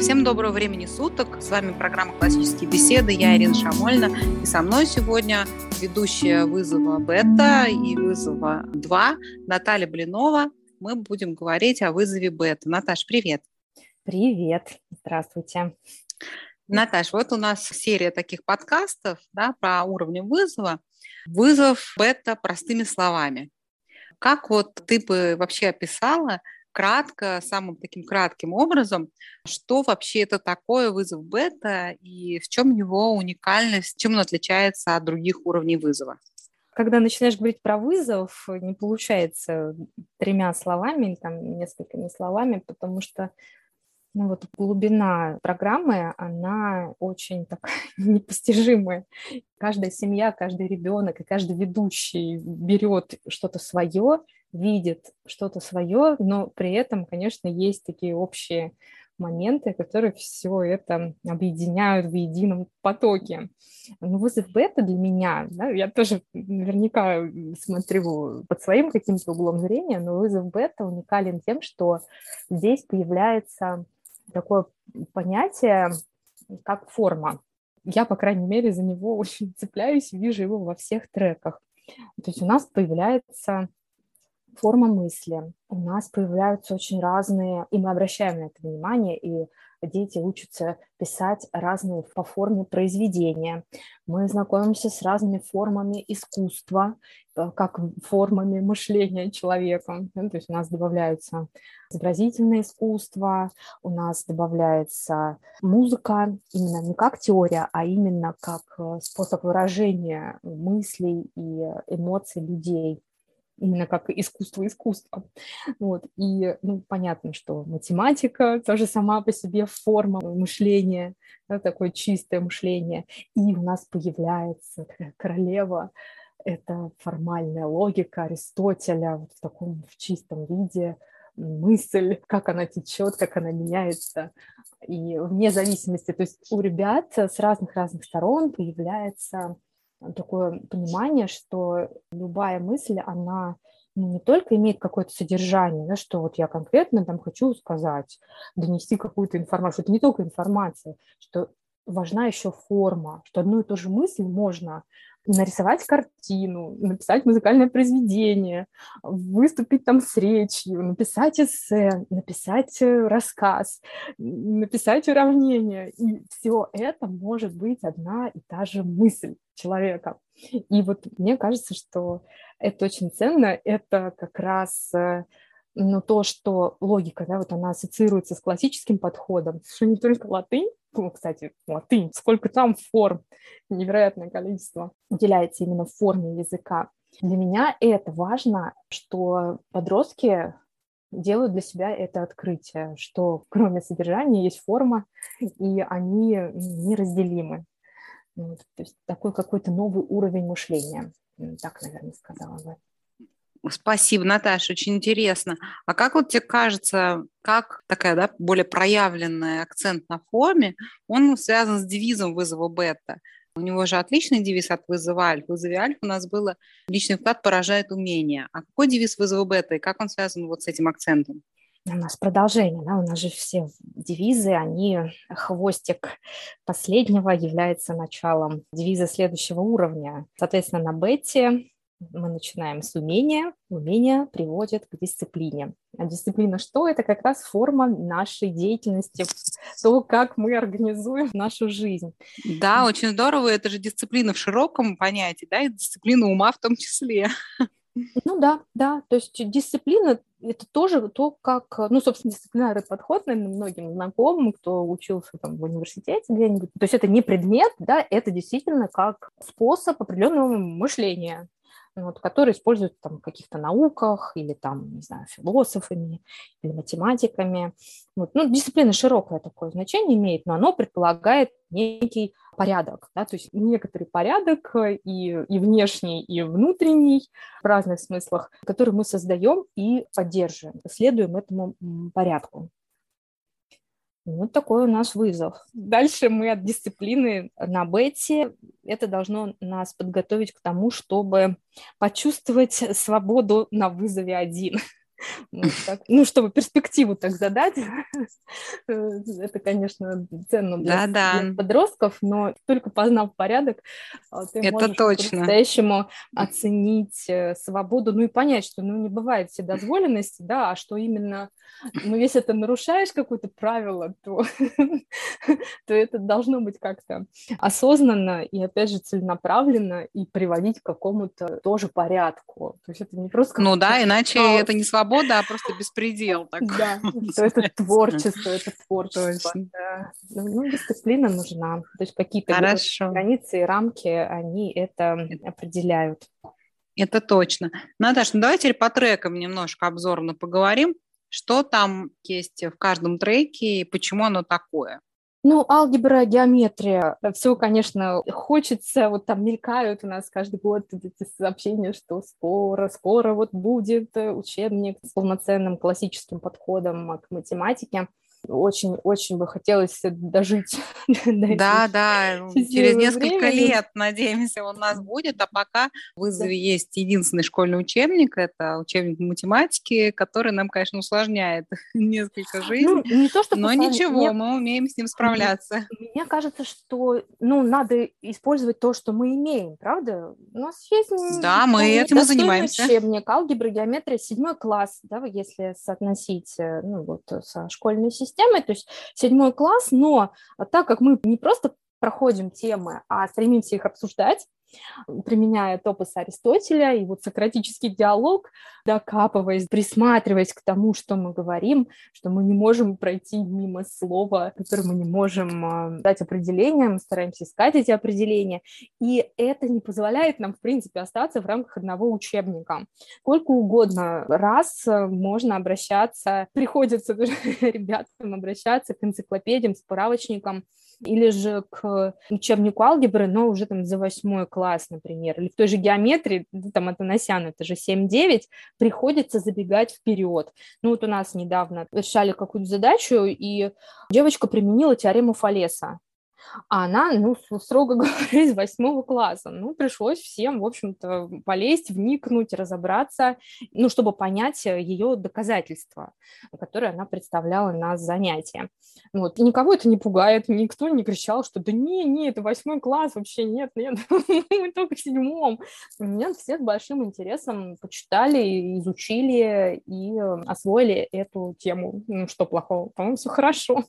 Всем доброго времени суток. С вами программа «Классические беседы». Я Ирина Шамольна. И со мной сегодня ведущая вызова бета и вызова 2 Наталья Блинова. Мы будем говорить о вызове бета. Наташ, привет. Привет. Здравствуйте. Наташ, вот у нас серия таких подкастов да, про уровни вызова. Вызов бета простыми словами. Как вот ты бы вообще описала кратко, самым таким кратким образом, что вообще это такое вызов бета и в чем его уникальность, чем он отличается от других уровней вызова? Когда начинаешь говорить про вызов, не получается тремя словами, там, несколькими словами, потому что ну вот глубина программы, она очень такая непостижимая. Каждая семья, каждый ребенок и каждый ведущий берет что-то свое, видит что-то свое, но при этом, конечно, есть такие общие моменты, которые все это объединяют в едином потоке. Но вызов бета для меня, да, я тоже наверняка смотрю под своим каким-то углом зрения, но вызов бета уникален тем, что здесь появляется такое понятие, как форма. Я, по крайней мере, за него очень цепляюсь вижу его во всех треках. То есть у нас появляется форма мысли. У нас появляются очень разные, и мы обращаем на это внимание, и дети учатся писать разные по форме произведения. Мы знакомимся с разными формами искусства, э, как формами мышления человека. Ну, то есть у нас добавляются изобразительное искусство, у нас добавляется музыка, именно не как теория, а именно как э, способ выражения мыслей и эмоций людей именно как искусство искусства. Вот. И ну, понятно, что математика тоже сама по себе форма мышления, да, такое чистое мышление. И у нас появляется королева, это формальная логика Аристотеля вот в таком в чистом виде, мысль, как она течет, как она меняется. И вне зависимости, то есть у ребят с разных-разных сторон появляется такое понимание, что любая мысль, она ну, не только имеет какое-то содержание, да, что вот я конкретно там хочу сказать, донести какую-то информацию. Это не только информация, что важна еще форма, что одну и ту же мысль можно нарисовать картину, написать музыкальное произведение, выступить там с речью, написать эссе, написать э, рассказ, написать уравнение. И все это может быть одна и та же мысль человека. И вот мне кажется, что это очень ценно. Это как раз э, ну, то, что логика, да, вот она ассоциируется с классическим подходом, что не только латынь, ну, кстати, латынь, сколько там форм, невероятное количество уделяется именно форме языка. Для меня это важно, что подростки делают для себя это открытие, что кроме содержания есть форма, и они неразделимы. То есть такой какой-то новый уровень мышления, так, наверное, сказала бы. Спасибо, Наташа, очень интересно. А как вот тебе кажется, как такая да, более проявленный акцент на форме, он связан с девизом вызова бета? У него же отличный девиз от вызова альфа. В вызове альфа у нас было «Личный вклад поражает умение». А какой девиз вызова бета и как он связан вот с этим акцентом? У нас продолжение, да, у нас же все девизы, они, хвостик последнего является началом девиза следующего уровня. Соответственно, на бете мы начинаем с умения, умение приводит к дисциплине. А дисциплина что? Это как раз форма нашей деятельности, то, как мы организуем нашу жизнь. Да, очень здорово. Это же дисциплина в широком понятии, да, и дисциплина ума в том числе. Ну да, да, то есть дисциплина – это тоже то, как, ну, собственно, дисциплинарный подход, наверное, многим знакомым, кто учился там в университете где-нибудь. То есть это не предмет, да, это действительно как способ определенного мышления вот, которые используют там, в каких-то науках или там, не знаю, философами или математиками. Вот. Ну, дисциплина широкое такое значение имеет, но оно предполагает некий порядок, да, то есть некоторый порядок и, и внешний, и внутренний в разных смыслах, который мы создаем и поддерживаем, следуем этому порядку. Вот такой у нас вызов. Дальше мы от дисциплины на бете. Это должно нас подготовить к тому, чтобы почувствовать свободу на вызове один. Ну, чтобы перспективу так задать, это, конечно, ценно для, да, да. подростков, но только познав порядок, а, ты это можешь по-настоящему оценить э, свободу, ну и понять, что ну, не бывает вседозволенности, да, а что именно, ну, если ты нарушаешь какое-то правило, то, то это должно быть как-то осознанно и, опять же, целенаправленно и приводить к какому-то тоже порядку. То есть это не просто... Ну да, иначе это не свобода, а просто беспредел. Такой. Да, это творчество, это творчество. Да. Ну, ну, дисциплина нужна. То есть какие-то границы и рамки, они это определяют. Это точно. Наташа, ну давайте по трекам немножко обзорно поговорим. Что там есть в каждом треке и почему оно такое? Ну, алгебра, геометрия, все, конечно, хочется, вот там мелькают у нас каждый год эти сообщения, что скоро, скоро вот будет учебник с полноценным классическим подходом к математике очень-очень бы хотелось дожить. Да, да, через несколько времени. лет, надеемся, он у нас будет, а пока в вызове да. есть единственный школьный учебник, это учебник математики, который нам, конечно, усложняет несколько жизней, ну, не то, что но ничего, мы умеем с ним справляться. Мне кажется, что, ну, надо использовать то, что мы имеем, правда? У нас есть... Да, мы этим и занимаемся. Учебник, алгебра, геометрия, седьмой класс, да, если соотносить, э, ну, вот, со школьной системой, системой, то есть седьмой класс, но так как мы не просто проходим темы, а стремимся их обсуждать, применяя топос Аристотеля и вот сократический диалог, докапываясь, присматриваясь к тому, что мы говорим, что мы не можем пройти мимо слова, которое мы не можем а, дать определение, мы стараемся искать эти определения, и это не позволяет нам, в принципе, остаться в рамках одного учебника. Сколько угодно раз можно обращаться, приходится ребятам обращаться к энциклопедиям, справочникам, или же к учебнику алгебры, но уже там за восьмой класс, например, или в той же геометрии, ну, там Атанасян, это же 7-9, приходится забегать вперед. Ну вот у нас недавно решали какую-то задачу, и девочка применила теорему Фалеса а она, ну, строго говоря, из восьмого класса. Ну, пришлось всем, в общем-то, полезть, вникнуть, разобраться, ну, чтобы понять э, ее доказательства, которые она представляла на занятии. Вот. И никого это не пугает, никто не кричал, что да не, не, это восьмой класс, вообще нет, нет, мы только в седьмом. Нет, все с большим интересом почитали, изучили и э, освоили эту тему. Ну, что плохого? По-моему, все хорошо.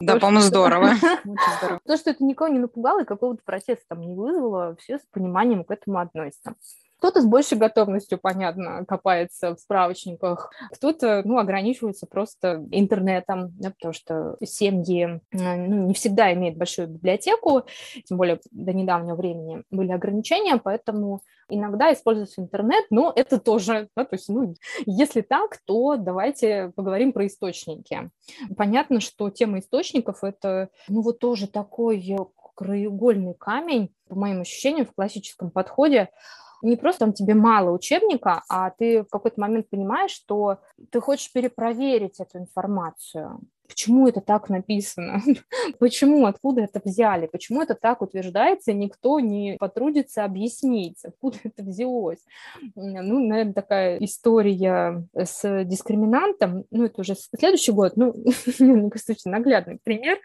Да, по-моему, здорово. То, что это никого не напугало и какого-то протеста там не вызвало, все с пониманием к этому относятся. Кто-то с большей готовностью, понятно, копается в справочниках, кто-то, ну, ограничивается просто интернетом, да, потому что семьи ну, не всегда имеют большую библиотеку, тем более до недавнего времени были ограничения, поэтому иногда используется интернет, но это тоже, да, то есть, ну, если так, то давайте поговорим про источники. Понятно, что тема источников – это, ну, вот тоже такой краеугольный камень, по моим ощущениям, в классическом подходе, не просто там тебе мало учебника, а ты в какой-то момент понимаешь, что ты хочешь перепроверить эту информацию. Почему это так написано? Почему? Откуда это взяли? Почему это так утверждается? Никто не потрудится объяснить, откуда это взялось. Ну, наверное, такая история с дискриминантом, ну, это уже следующий год, ну, мне кажется, очень наглядный пример,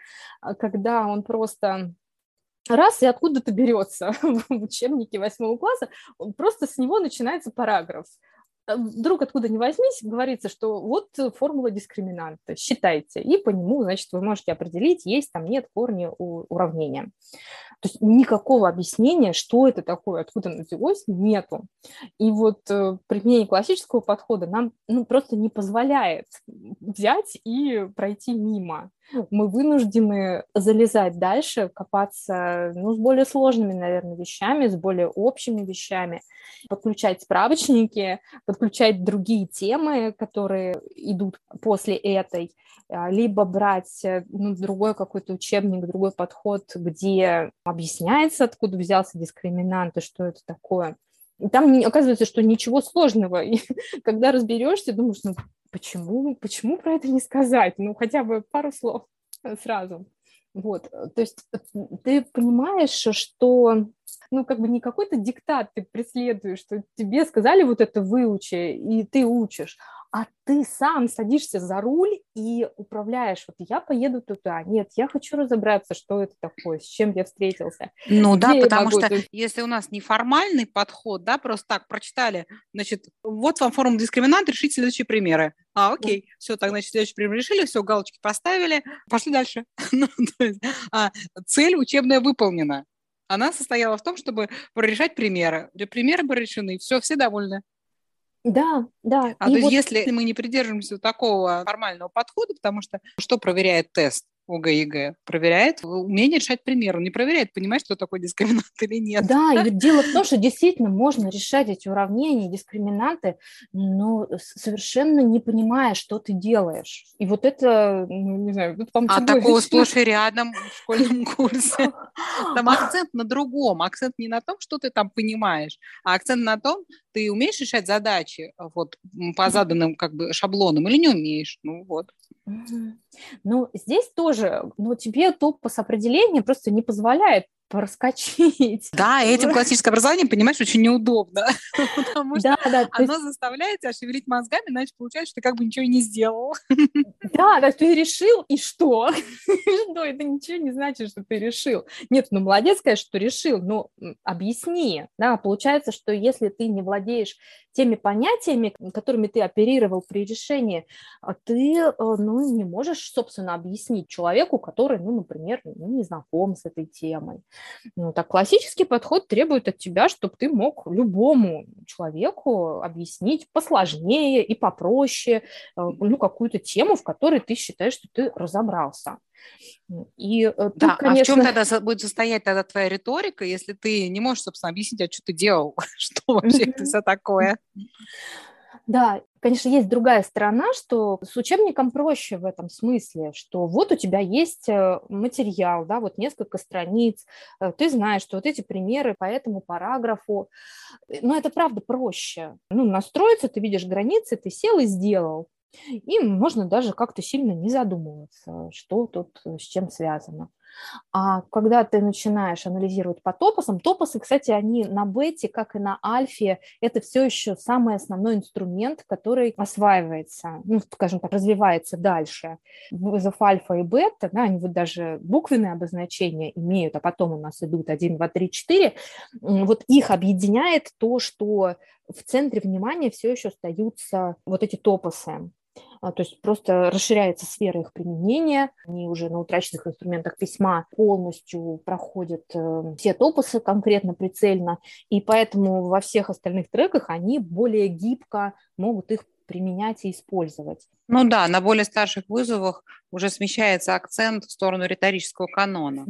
когда он просто раз и откуда-то берется в учебнике восьмого класса, просто с него начинается параграф. Э, вдруг откуда ни возьмись, говорится, что вот формула дискриминанта, считайте, и по нему, значит, вы можете определить, есть там, нет корни у уравнения. То есть никакого объяснения, что это такое, откуда оно взялось, нету. И вот э, применение классического подхода нам ну, просто не позволяет взять и пройти мимо мы вынуждены залезать дальше, копаться ну, с более сложными, наверное, вещами, с более общими вещами, подключать справочники, подключать другие темы, которые идут после этой, а, либо брать э, ну, другой какой-то учебник, другой подход, где объясняется, откуда взялся дискриминант и что это такое. И там оказывается, что ничего сложного. И когда разберешься, думаешь, ну почему, почему про это не сказать? Ну, хотя бы пару слов сразу. Вот, то есть ты понимаешь, что ну, как бы не какой-то диктат ты преследуешь, что тебе сказали вот это выучи, и ты учишь, а ты сам садишься за руль и управляешь. Вот я поеду туда. Нет, я хочу разобраться, что это такое, с чем я встретился. Ну да, потому что тут... если у нас неформальный подход, да, просто так прочитали, значит, вот вам формула дискриминант, решите следующие примеры. А, окей, да. все, так, значит, следующий пример решили, все, галочки поставили, пошли дальше. ну, а, цель учебная выполнена. Она состояла в том, чтобы прорешать примеры. Примеры были решены, все, все довольны. Да, да. А и то есть, вот... если мы не придерживаемся такого формального подхода, потому что что проверяет тест? ОГЭ, ЕГЭ проверяет умение решать пример, он не проверяет, понимаешь, что такое дискриминант или нет. Да, и дело в том, что действительно можно решать эти уравнения, дискриминанты, но совершенно не понимая, что ты делаешь. И вот это, ну, не знаю, это, А такого сплошь и рядом в школьном курсе. Там акцент на другом, акцент не на том, что ты там понимаешь, а акцент на том, ты умеешь решать задачи вот по заданным как бы шаблонам или не умеешь, ну вот. Ну, здесь тоже, но тебе топос определения просто не позволяет проскочить. Да, этим классическое образование, понимаешь, очень неудобно, потому что да, да, оно есть... заставляет тебя шевелить мозгами, иначе получается, что ты как бы ничего не сделал. Да, да, ты решил, и что? Что? Это ничего не значит, что ты решил. Нет, ну молодец, конечно, что решил, но объясни. Да, получается, что если ты не владеешь теми понятиями, которыми ты оперировал при решении, а ты э, ну, не можешь, собственно, объяснить человеку, который, ну, например, ну, не знаком с этой темой. Ну, так классический подход требует от тебя, чтобы ты мог любому человеку объяснить посложнее и попроще э, ну, какую-то тему, в которой ты считаешь, что ты разобрался. И э, тут, да, конечно... а в чем тогда будет состоять тогда твоя риторика, если ты не можешь, собственно, объяснить, а что ты делал, что вообще это все такое? Да, конечно, есть другая сторона, что с учебником проще в этом смысле, что вот у тебя есть э, материал, да, вот несколько страниц, э, ты знаешь, что вот эти примеры по этому параграфу, но это правда проще. Ну, настроиться, ты видишь границы, ты сел и сделал. И можно даже как-то сильно не задумываться, что тут с чем связано. А когда ты начинаешь анализировать по топосам, топосы, кстати, они на бете, как и на альфе, это все еще самый основной инструмент, который осваивается, ну, скажем так, развивается дальше. Вызов альфа и бета, да, они вот даже буквенные обозначения имеют, а потом у нас идут 1, 2, 3, 4. Вот их объединяет то, что в центре внимания все еще остаются вот эти топосы. А, то есть просто расширяется сфера их применения, они уже на утраченных инструментах письма полностью проходят э, все топосы конкретно прицельно, и поэтому во всех остальных треках они более гибко могут их применять и использовать. Ну да, на более старших вызовах уже смещается акцент в сторону риторического канона.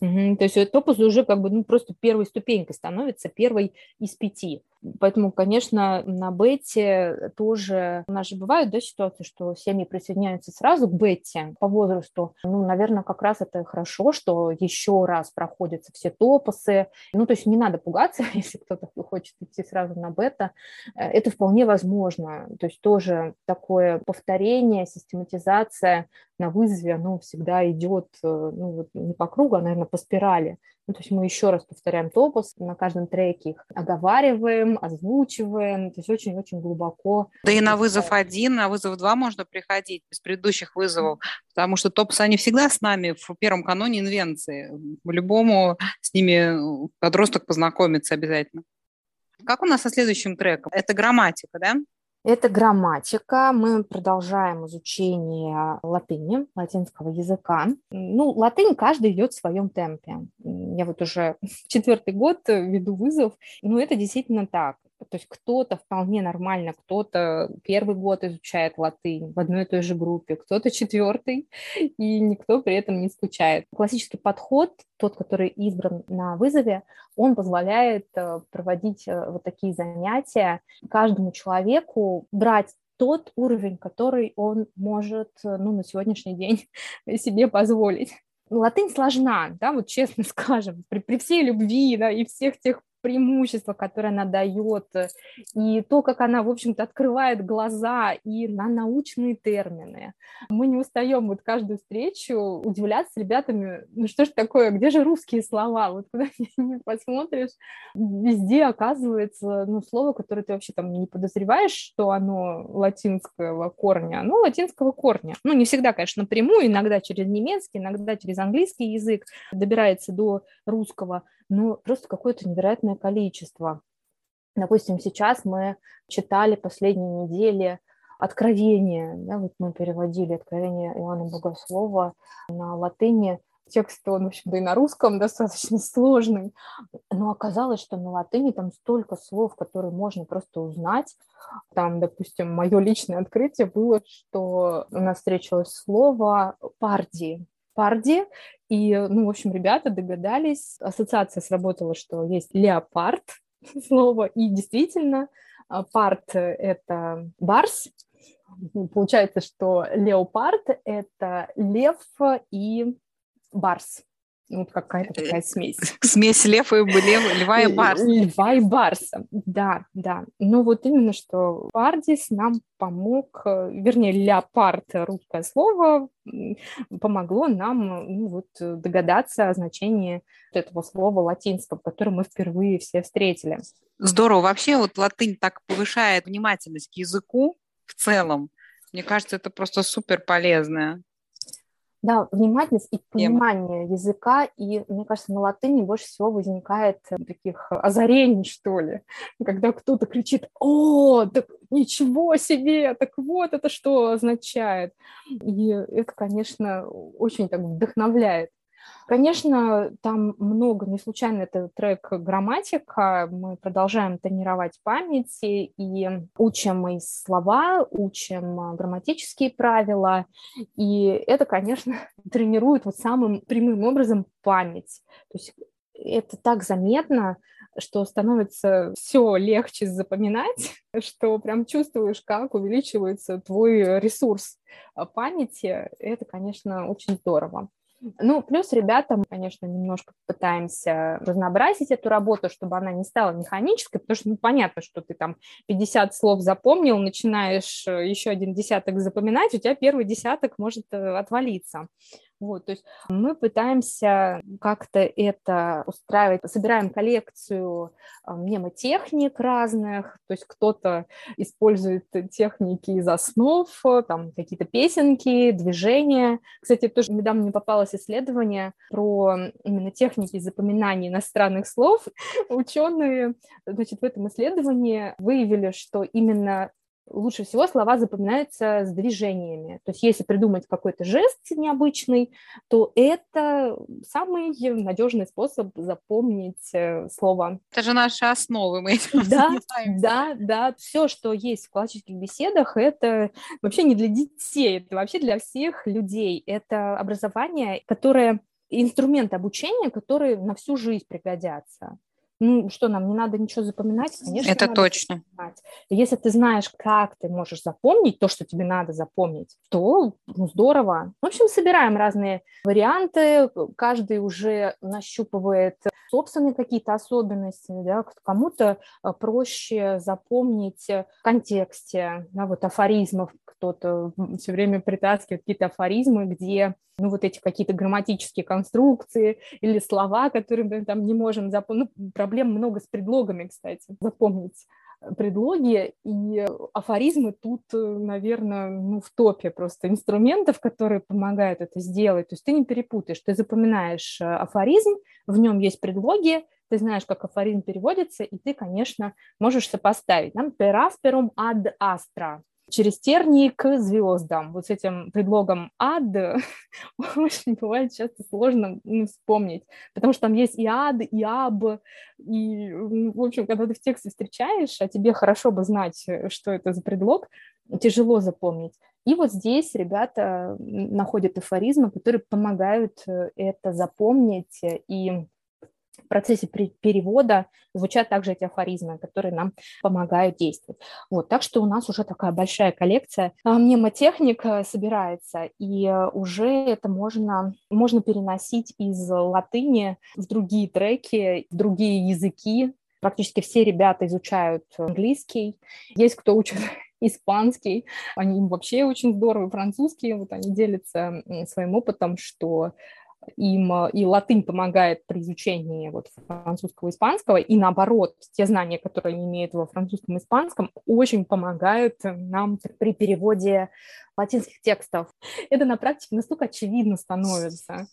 Mm-hmm. То есть топус уже как бы ну, просто первой ступенькой становится, первой из пяти. Поэтому, конечно, на бете тоже у нас же бывают да, ситуации, что семьи присоединяются сразу к бете по возрасту. Ну, наверное, как раз это хорошо, что еще раз проходятся все топосы. Ну, то есть не надо пугаться, если кто-то хочет идти сразу на бета. Э, это вполне возможно. То есть тоже такое повторение, систематизация на вызове, оно всегда идет э, ну, вот не по кругу, а, наверное, по спирали. Ну, то есть мы еще раз повторяем топос, на каждом треке их оговариваем, озвучиваем, то есть очень-очень глубоко. Да и на вызов один, на вызов два можно приходить без предыдущих вызовов, потому что топсы, они всегда с нами в первом каноне инвенции. Любому с ними подросток познакомится обязательно. Как у нас со следующим треком? Это грамматика, да? Это грамматика. Мы продолжаем изучение латыни, латинского языка. Ну, латынь каждый идет в своем темпе. Я вот уже четвертый год веду вызов. Ну, это действительно так. То есть кто-то вполне нормально, кто-то первый год изучает латынь в одной и той же группе, кто-то четвертый, и никто при этом не скучает. Классический подход, тот, который избран на вызове, он позволяет э, проводить э, вот такие занятия каждому человеку, брать тот уровень, который он может э, ну, на сегодняшний день себе позволить. Латынь сложна, да, вот честно скажем, при, при всей любви, да, и всех тех преимущество, которое она дает, и то, как она, в общем-то, открывает глаза и на научные термины. Мы не устаем вот каждую встречу удивляться ребятами, ну что ж такое, где же русские слова? Вот куда ни посмотришь, везде оказывается ну, слово, которое ты вообще там не подозреваешь, что оно латинского корня, оно латинского корня. Ну, не всегда, конечно, напрямую, иногда через немецкий, иногда через английский язык добирается до русского, но просто какое-то невероятное количество. Допустим, сейчас мы читали последние недели Откровение, да, вот мы переводили Откровение Иоанна Богослова на латыни, текст, он, в общем-то, и на русском достаточно сложный, но оказалось, что на латыни там столько слов, которые можно просто узнать. Там, допустим, мое личное открытие было, что у нас встретилось слово «парди», парди, и, ну, в общем, ребята догадались, ассоциация сработала, что есть леопард слово, и действительно, а, парт – это барс, получается, что леопард – это лев и барс. Вот какая-то такая смесь. Смесь лев и лев, льва и барса. Льва и барса, да, да. Ну вот именно, что Пардис нам помог, э, вернее, леопард, русское слово, помогло нам ну, вот, догадаться о значении этого слова латинского, которое мы впервые все встретили. Здорово. Вообще вот латынь так повышает внимательность к языку в целом. Мне кажется, это просто супер полезное. Да, внимательность и понимание Тема. языка, и, мне кажется, на латыни больше всего возникает э, таких озарений, что ли, когда кто-то кричит «О, так ничего себе, так вот это что означает!» И это, конечно, очень так вдохновляет. Конечно, там много, не случайно это трек «Грамматика», мы продолжаем тренировать память и учим и слова, учим грамматические правила, и это, конечно, тренирует вот самым прямым образом память. То есть это так заметно, что становится все легче запоминать, что прям чувствуешь, как увеличивается твой ресурс памяти. Это, конечно, очень здорово. Ну, плюс ребятам, конечно, немножко пытаемся разнообразить эту работу, чтобы она не стала механической, потому что, ну, понятно, что ты там 50 слов запомнил, начинаешь э, еще один десяток запоминать, у тебя первый десяток может э, отвалиться. Вот, то есть мы пытаемся как-то это устраивать, собираем коллекцию а, мнемотехник разных, то есть кто-то использует техники из основ, там какие-то песенки, движения. Кстати, тоже недавно мне попалось исследование про именно техники запоминания иностранных слов. Ученые, значит, в этом исследовании выявили, что именно лучше всего слова запоминаются с движениями. То есть если придумать какой-то жест необычный, то это самый надежный способ запомнить э, слово. Это же наши основы, мы этим Да, да, да. Все, что есть в классических беседах, это вообще не для детей, это вообще для всех людей. Это образование, которое инструменты обучения, которые на всю жизнь пригодятся. Ну, что нам, не надо ничего запоминать? Конечно, Это точно. Запоминать. Если ты знаешь, как ты можешь запомнить то, что тебе надо запомнить, то ну, здорово. В общем, собираем разные варианты, каждый уже нащупывает собственные какие-то особенности, да, кому-то а, проще запомнить в контексте, да, вот афоризмов, кто-то все время притаскивает какие-то афоризмы, где ну, вот эти какие-то грамматические конструкции или слова, которые мы там не можем запомнить. Ну, проблем много с предлогами, кстати, запомнить предлоги, и афоризмы тут, наверное, ну, в топе просто инструментов, которые помогают это сделать. То есть ты не перепутаешь, ты запоминаешь э, афоризм, в нем есть предлоги, ты знаешь, как афоризм переводится, и ты, конечно, можешь сопоставить. Нам per asperum ad astra через тернии к звездам. Вот с этим предлогом ад очень бывает часто сложно ну, вспомнить, потому что там есть и ад, и аб, и, в общем, когда ты в тексте встречаешь, а тебе хорошо бы знать, что это за предлог, тяжело запомнить. И вот здесь ребята находят афоризмы, которые помогают э, это запомнить и в процессе перевода звучат также эти афоризмы, которые нам помогают действовать. Вот, так что у нас уже такая большая коллекция а, мнемотехник э, собирается, и э, уже это можно, можно переносить из латыни в другие треки, в другие языки, Практически все ребята изучают английский. Есть кто учит испанский, они вообще очень здорово, французский, вот они делятся своим опытом, что им э, и латынь помогает при изучении вот французского и испанского, и наоборот, те знания, которые они имеют во французском и испанском, очень помогают нам при переводе латинских текстов. Это на практике настолько очевидно становится.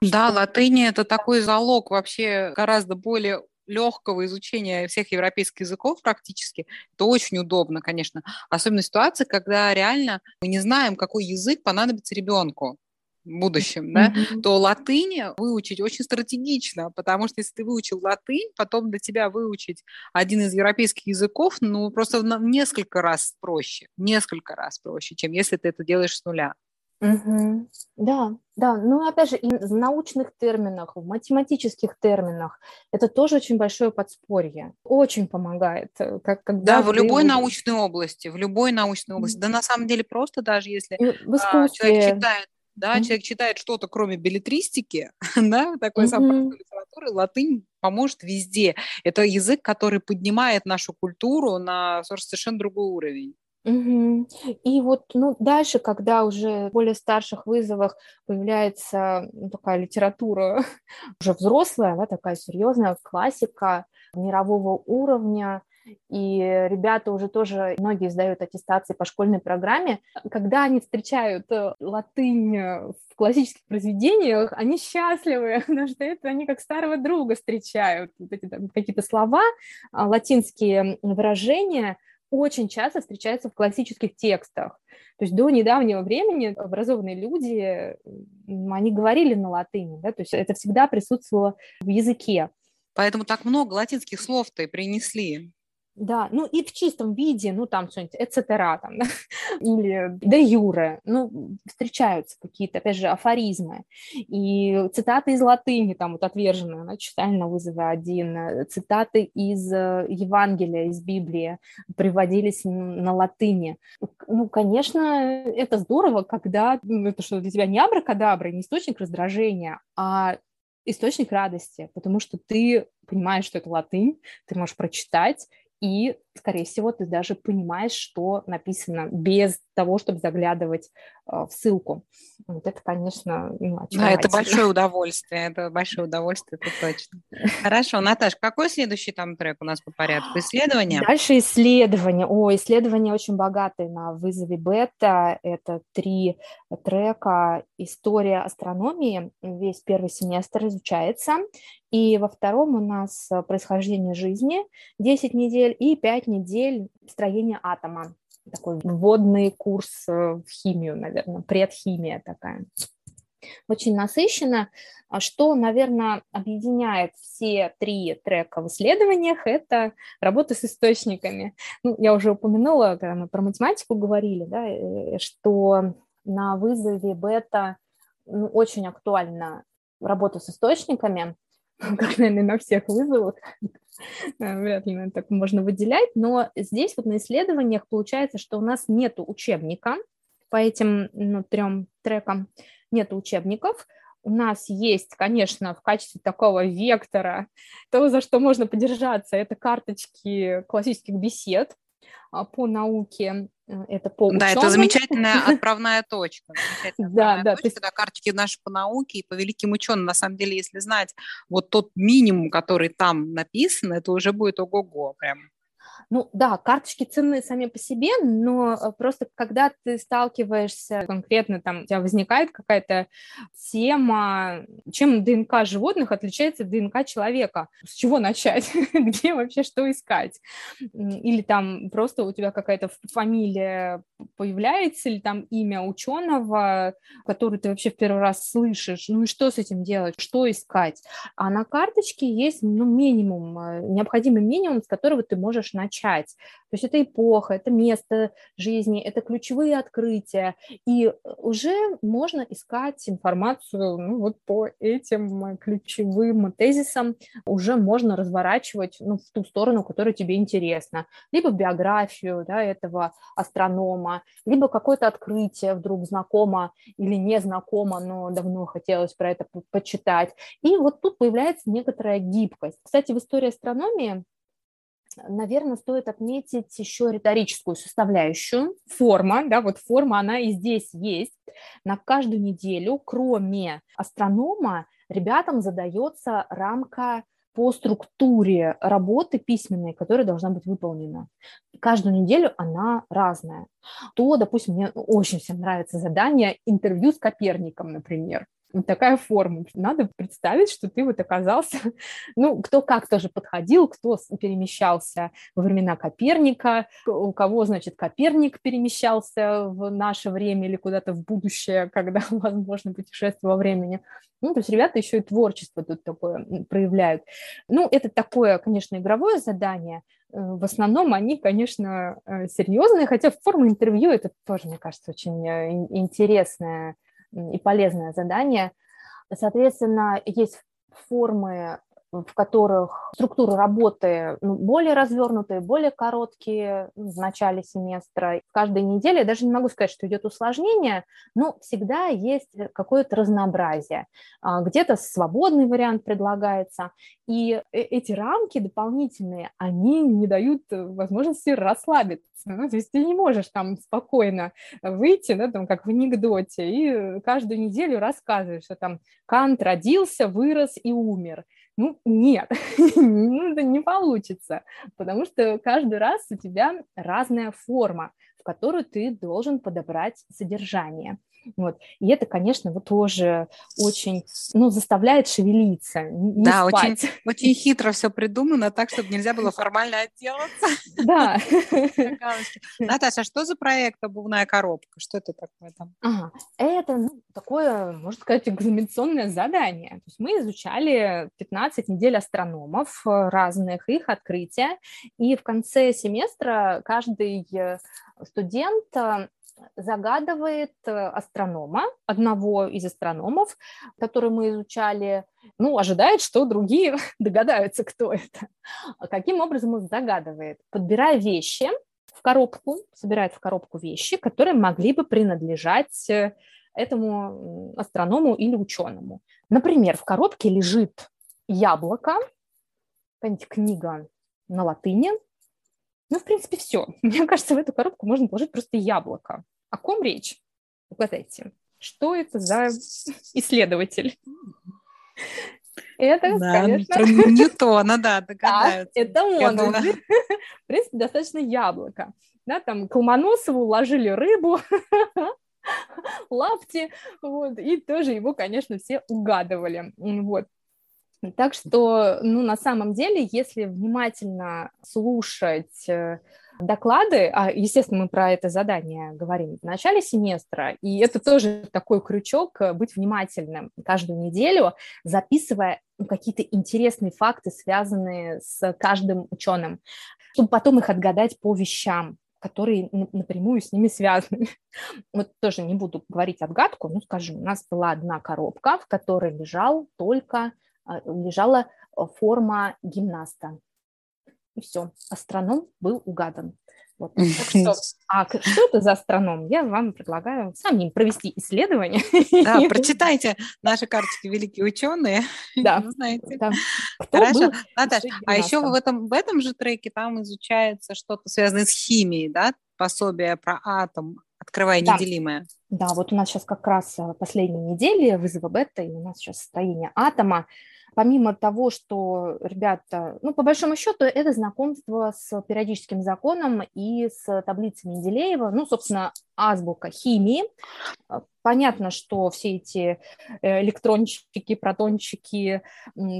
Да, что... латынь – это такой залог вообще гораздо более легкого изучения всех европейских языков практически, это очень удобно, конечно. Особенно в ситуации, когда реально мы не знаем, какой язык понадобится ребенку будущем, да, mm-hmm. то латынь выучить очень стратегично, потому что если ты выучил латынь, потом для тебя выучить один из европейских языков, ну, просто в несколько раз проще, несколько раз проще, чем если ты это делаешь с нуля. Угу. Да, да. Ну, опять же, и в научных терминах, в математических терминах это тоже очень большое подспорье. Очень помогает. Э, как, когда да, в любой научной области, в любой научной области. Да, на самом деле, просто даже если в а, человек читает да, mm-hmm. человек читает что-то, кроме билетристики, да, такой mm-hmm. простой литературы, латынь поможет везде. Это язык, который поднимает нашу культуру на совершенно другой уровень. Угу. И вот ну, дальше, когда уже в более старших вызовах появляется ну, такая литература уже взрослая, да, такая серьезная классика мирового уровня, и ребята уже тоже, многие сдают аттестации по школьной программе, когда они встречают э, латынь в классических произведениях, они счастливы, потому что это они как старого друга встречают. Вот эти там, какие-то слова, а, латинские выражения очень часто встречаются в классических текстах. То есть до недавнего времени образованные люди, они говорили на латыни, да, то есть это всегда присутствовало в языке. Поэтому так много латинских слов-то и принесли. Да, ну и в чистом виде, ну там что-нибудь, etc., там, да? или де юре, ну, встречаются какие-то, опять же, афоризмы. И цитаты из латыни, там вот отверженные, она читали на вызове один, цитаты из э, Евангелия, из Библии приводились на латыни. Ну, конечно, это здорово, когда ну, это что для тебя не абракадабра, не источник раздражения, а источник радости, потому что ты понимаешь, что это латынь, ты можешь прочитать, и, скорее всего, ты даже понимаешь, что написано без того, чтобы заглядывать э, в ссылку. Вот это, конечно, ну, Да, это большое удовольствие, это большое удовольствие, это точно. Хорошо, Наташ, какой следующий там трек у нас по порядку? Исследование? Дальше исследование. О, исследование очень богатое на вызове бета. Это три трека «История астрономии». Весь первый семестр изучается. И во втором у нас происхождение жизни 10 недель и 5 недель строения атома такой вводный курс э, в химию, наверное, предхимия такая. Очень насыщенно. А что, наверное, объединяет все три трека в исследованиях, это работа с источниками. Ну, я уже упомянула, когда мы про математику говорили, да, э, что на вызове бета ну, очень актуальна работа с источниками, как, наверное, на всех вызовах, вряд ли наверное, так можно выделять, но здесь вот на исследованиях получается, что у нас нет учебника по этим ну, трем трекам, нет учебников, у нас есть, конечно, в качестве такого вектора, то, за что можно подержаться, это карточки классических бесед, а, по науке, э, это по Да, это замечательная отправная точка. Да, да. Точка, да, карточки наши по науке и по великим ученым. На самом деле, если знать вот тот минимум, который там написан, это уже будет ого-го прям. Ну да, карточки ценны сами по себе, но э, просто когда ты сталкиваешься конкретно, там у тебя возникает какая-то тема, чем ДНК животных отличается от ДНК человека, с чего начать, где вообще что искать, или там просто у тебя какая-то фамилия появляется, или там имя ученого, который ты вообще в первый раз слышишь, ну и что с этим делать, что искать, а на карточке есть ну, минимум, э, необходимый минимум, с которого ты можешь начать. То есть это эпоха, это место жизни, это ключевые открытия. И уже можно искать информацию ну, вот по этим ключевым тезисам, уже можно разворачивать ну, в ту сторону, которая тебе интересна. Либо биографию да, этого астронома, либо какое-то открытие вдруг знакомо или не знакомо, но давно хотелось про это почитать. И вот тут появляется некоторая гибкость. Кстати, в истории астрономии наверное, стоит отметить еще риторическую составляющую. Форма, да, вот форма, она и здесь есть. На каждую неделю, кроме астронома, ребятам задается рамка по структуре работы письменной, которая должна быть выполнена. Каждую неделю она разная. То, допустим, мне очень всем нравится задание интервью с Коперником, например такая форма. Надо представить, что ты вот оказался, ну, кто как тоже подходил, кто перемещался во времена Коперника, у кого, значит, Коперник перемещался в наше время или куда-то в будущее, когда возможно путешествие во времени. Ну, то есть ребята еще и творчество тут такое проявляют. Ну, это такое, конечно, игровое задание, э, в основном они, конечно, э, серьезные, хотя форма интервью это тоже, мне кажется, очень э, интересная и полезное задание. Соответственно, есть формы в которых структуры работы ну, более развернутые, более короткие ну, в начале семестра. Каждой неделе, даже не могу сказать, что идет усложнение, но всегда есть какое-то разнообразие. А, где-то свободный вариант предлагается, и э, эти рамки дополнительные, они не дают возможности расслабиться. Ну, то есть ты не можешь там спокойно выйти, да, там, как в анекдоте, и каждую неделю рассказываешь, что там Кант родился, вырос и умер. Ну, нет, ну, не получится, потому что каждый раз у тебя разная форма, в которую ты должен подобрать содержание. Вот. И это, конечно, вот тоже очень, ну, заставляет шевелиться, не Да, спать. очень, очень хитро все придумано так, чтобы нельзя было формально отделаться. Да. Наташа, что за проект «Обувная коробка»? Что это такое там? Ага. Это ну, такое, можно сказать, экзаменационное задание. То есть мы изучали 15 недель астрономов э, разных, их открытия, и в конце семестра каждый э, студент э, загадывает э, астронома, одного из астрономов, который мы изучали, ну, ожидает, что другие догадаются, кто это. Каким образом он загадывает? Подбирая вещи в коробку, собирает в коробку вещи, которые могли бы принадлежать э, этому астроному или ученому. Например, в коробке лежит яблоко, какая-нибудь книга на латыни, ну, в принципе, все. Мне кажется, в эту коробку можно положить просто яблоко. О ком речь? Угадайте. Что это за исследователь? Это, да, конечно... Про Ньютона, да, догадаются. Да, это он. В принципе, достаточно яблоко. Да, там к Ломоносову уложили рыбу, лапти, вот, и тоже его, конечно, все угадывали. Вот. Так что, ну, на самом деле, если внимательно слушать э, доклады, а, естественно, мы про это задание говорим в начале семестра, и это тоже такой крючок э, быть внимательным каждую неделю, записывая ну, какие-то интересные факты, связанные с каждым ученым, чтобы потом их отгадать по вещам, которые напрямую с ними связаны. Вот тоже не буду говорить отгадку, но скажу, у нас была одна коробка, в которой лежал только лежала э, форма гимнаста. И все, астроном был угадан. Вот. Что, а что это за астроном? Я вам предлагаю самим провести исследование. Да, прочитайте наши карточки «Великие ученые». Да, знаете. Да. Хорошо. Наташа, а еще в этом, в этом же треке там изучается что-то связанное с химией, да? Пособие про атом, открывая да. неделимое. Да, вот у нас сейчас как раз э, последние недели вызова бета, и у нас сейчас состояние атома помимо того, что ребята, ну, по большому счету, это знакомство с периодическим законом и с таблицей Менделеева, ну, собственно, азбука химии. Понятно, что все эти э, электрончики, протончики,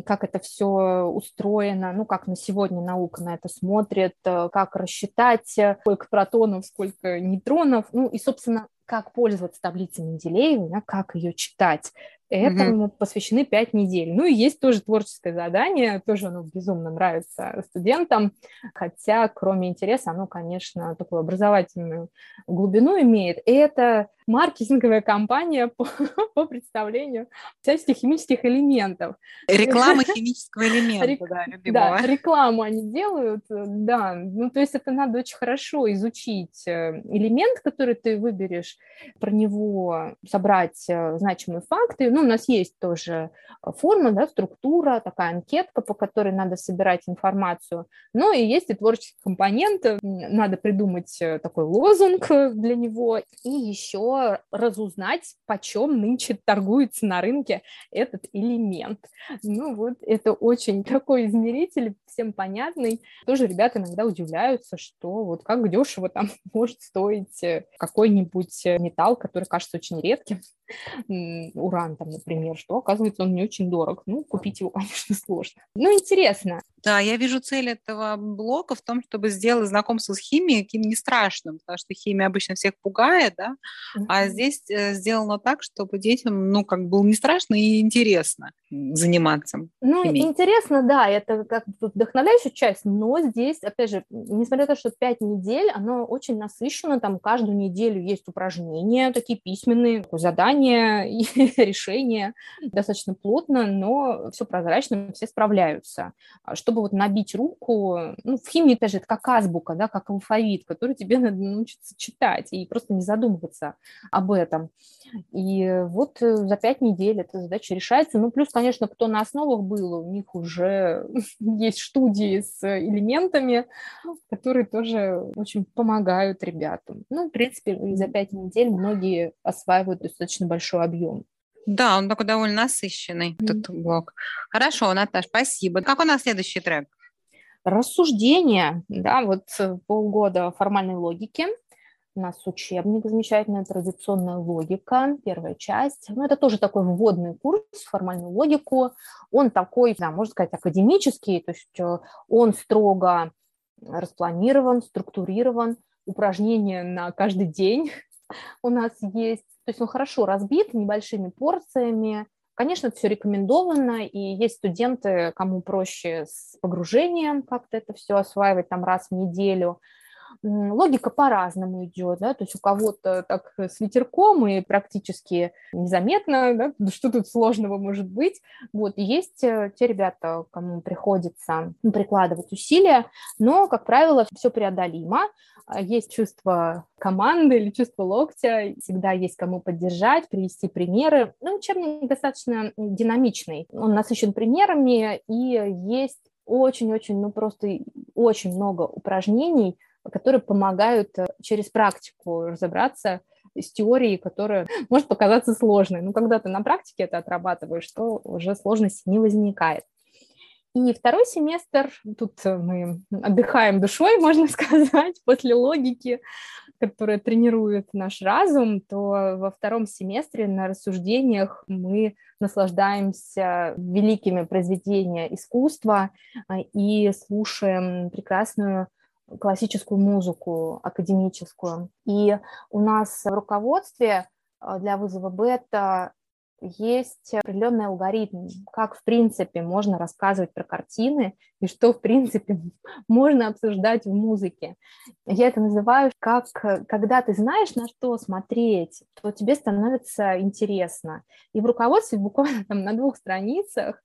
как это все устроено, ну, как на сегодня наука на это смотрит, э, как рассчитать, э, сколько протонов, сколько нейтронов, ну, и, собственно, как пользоваться таблицей Менделеева, как ее читать. Этому mm-hmm. посвящены пять недель. Ну и есть тоже творческое задание, тоже оно безумно нравится студентам, хотя кроме интереса оно, конечно, такую образовательную глубину имеет. Это маркетинговая кампания по, по представлению всяческих химических элементов. Реклама химического элемента, Рек... да, любимого. Да, рекламу они делают, да. Ну, то есть это надо очень хорошо изучить э, элемент, который ты выберешь, про него собрать э, значимые факты. Ну, у нас есть тоже форма, да, структура, такая анкетка, по которой надо собирать информацию. Ну, и есть и творческий компонент, надо придумать э, такой лозунг для него и еще разузнать, почем нынче торгуется на рынке этот элемент. Ну вот это очень такой измеритель, всем понятный. Тоже ребята иногда удивляются, что вот как дешево там может стоить э, какой-нибудь э, металл, который кажется очень редким, уран там, например, что оказывается он не очень дорог. Ну, купить его, конечно, сложно. Ну, интересно. Да, я вижу цель этого блока в том, чтобы сделать знакомство с химией каким не страшным, потому что химия обычно всех пугает, да. А здесь э, сделано так, чтобы детям, ну, как было не страшно и интересно заниматься Ну, химией. интересно, да, это как бы вдохновляющая часть, но здесь, опять же, несмотря на то, что пять недель, оно очень насыщено, там каждую неделю есть упражнения, такие письменные, задания и решения, достаточно плотно, но все прозрачно, все справляются. А чтобы вот набить руку, ну, в химии, опять же, это как азбука, да, как алфавит, который тебе надо научиться читать и просто не задумываться об этом. И вот э, за пять недель эта задача решается. Ну, плюс, конечно, кто на основах был, у них уже есть студии с элементами, которые тоже очень помогают ребятам. Ну, в принципе, за пять недель многие осваивают достаточно большой объем. Да, он такой довольно насыщенный, mm-hmm. этот блок. Хорошо, Наташ, спасибо. Как у нас следующий трек? Рассуждение, да, вот э, полгода формальной логики. У нас учебник замечательная, традиционная логика, первая часть. Ну, это тоже такой вводный курс в формальную логику. Он такой, да, можно сказать, академический, то есть э, он строго распланирован, структурирован, упражнения на каждый день у нас есть. То есть он хорошо разбит небольшими порциями. Конечно, это все рекомендовано, и есть студенты, кому проще с погружением как-то это все осваивать там раз в неделю – логика по-разному идет, да, то есть у кого-то так с ветерком и практически незаметно, да, что тут сложного может быть, вот, есть э, те ребята, кому приходится прикладывать усилия, но, как правило, все преодолимо, а есть чувство команды или чувство локтя, всегда есть кому поддержать, привести примеры. Ну, учебник достаточно динамичный, он насыщен примерами, и есть очень-очень, ну просто очень много упражнений, которые помогают э, через практику разобраться с теорией, которая может показаться сложной. Но когда ты на практике это отрабатываешь, то уже сложности не возникает. И второй семестр, тут мы отдыхаем душой, можно сказать, после логики, которая тренирует наш разум, то во втором семестре на рассуждениях мы наслаждаемся великими произведениями искусства э, и слушаем прекрасную классическую музыку академическую. И у нас в руководстве э, для вызова бета есть определенный алгоритм, как, в принципе, можно рассказывать про картины и что, в принципе, можно обсуждать в музыке. Я это называю, как когда ты знаешь, на что смотреть, то тебе становится интересно. И в руководстве буквально там на двух страницах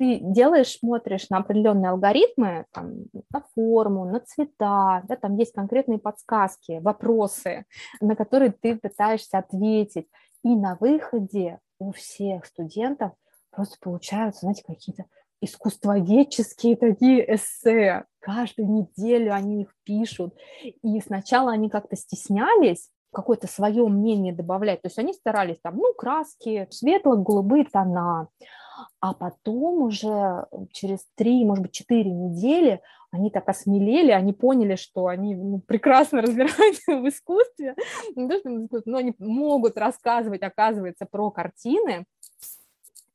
ты делаешь, смотришь на определенные алгоритмы, там, на форму, на цвета, да, там есть конкретные подсказки, вопросы, на которые ты пытаешься ответить. И на выходе у всех студентов просто получаются, знаете, какие-то искусствоведческие такие эссе. Каждую неделю они их пишут. И сначала они как-то стеснялись, какое-то свое мнение добавлять. То есть они старались там, ну, краски, светло-голубые тона, а потом уже через три, может быть, четыре недели они так осмелели, они поняли, что они ну, прекрасно разбираются в искусстве, но они могут рассказывать, оказывается, про картины,